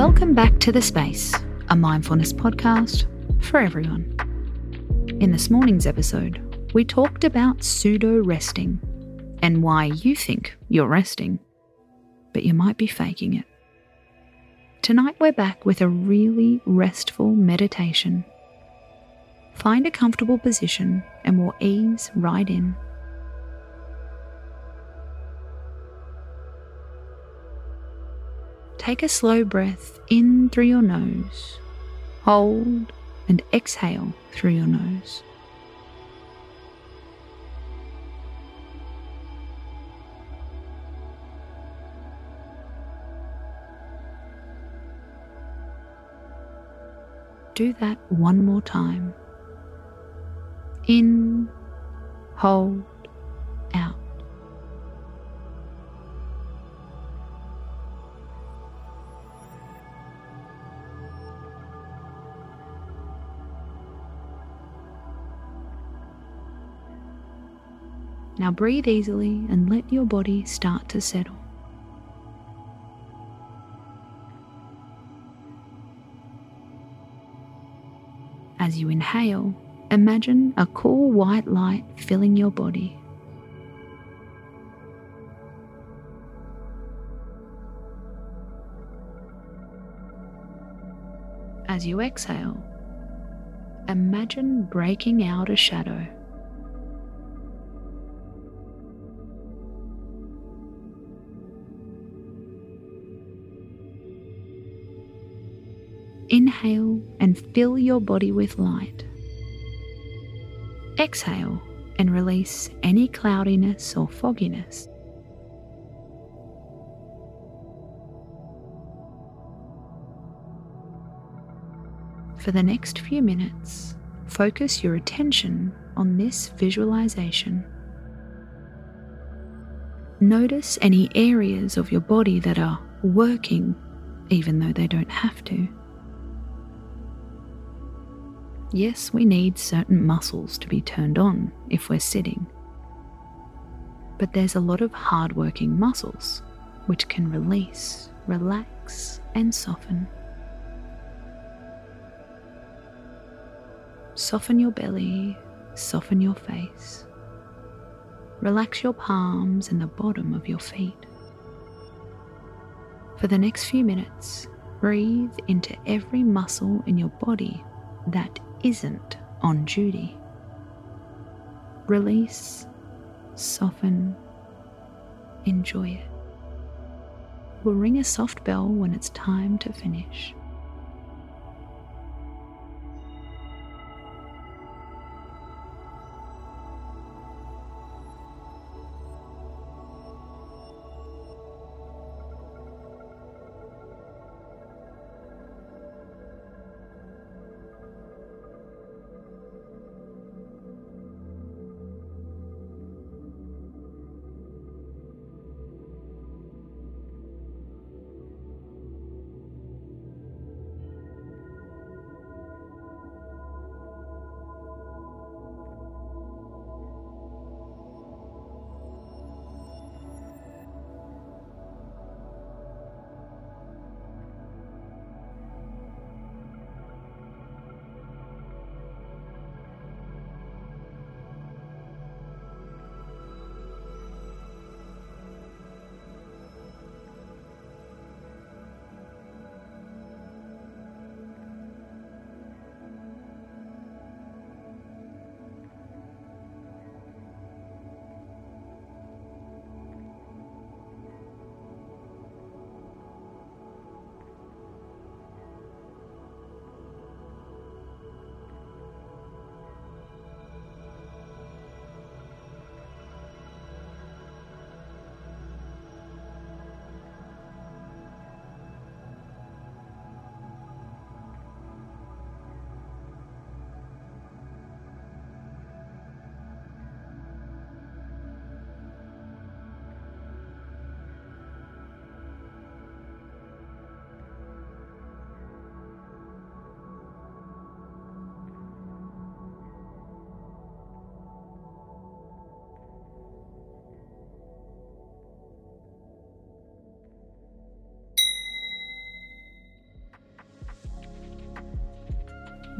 Welcome back to The Space, a mindfulness podcast for everyone. In this morning's episode, we talked about pseudo resting and why you think you're resting, but you might be faking it. Tonight, we're back with a really restful meditation. Find a comfortable position and we'll ease right in. Take a slow breath in through your nose, hold, and exhale through your nose. Do that one more time. In, hold, Now breathe easily and let your body start to settle. As you inhale, imagine a cool white light filling your body. As you exhale, imagine breaking out a shadow. Inhale and fill your body with light. Exhale and release any cloudiness or fogginess. For the next few minutes, focus your attention on this visualization. Notice any areas of your body that are working, even though they don't have to. Yes, we need certain muscles to be turned on if we're sitting. But there's a lot of hard-working muscles which can release, relax, and soften. Soften your belly, soften your face. Relax your palms and the bottom of your feet. For the next few minutes, breathe into every muscle in your body that isn't on duty. Release, soften, enjoy it. We'll ring a soft bell when it's time to finish.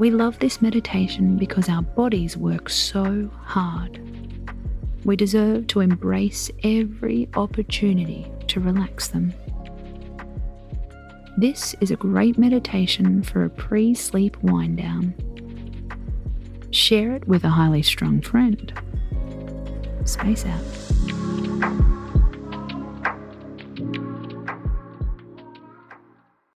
We love this meditation because our bodies work so hard. We deserve to embrace every opportunity to relax them. This is a great meditation for a pre sleep wind down. Share it with a highly strung friend. Space out.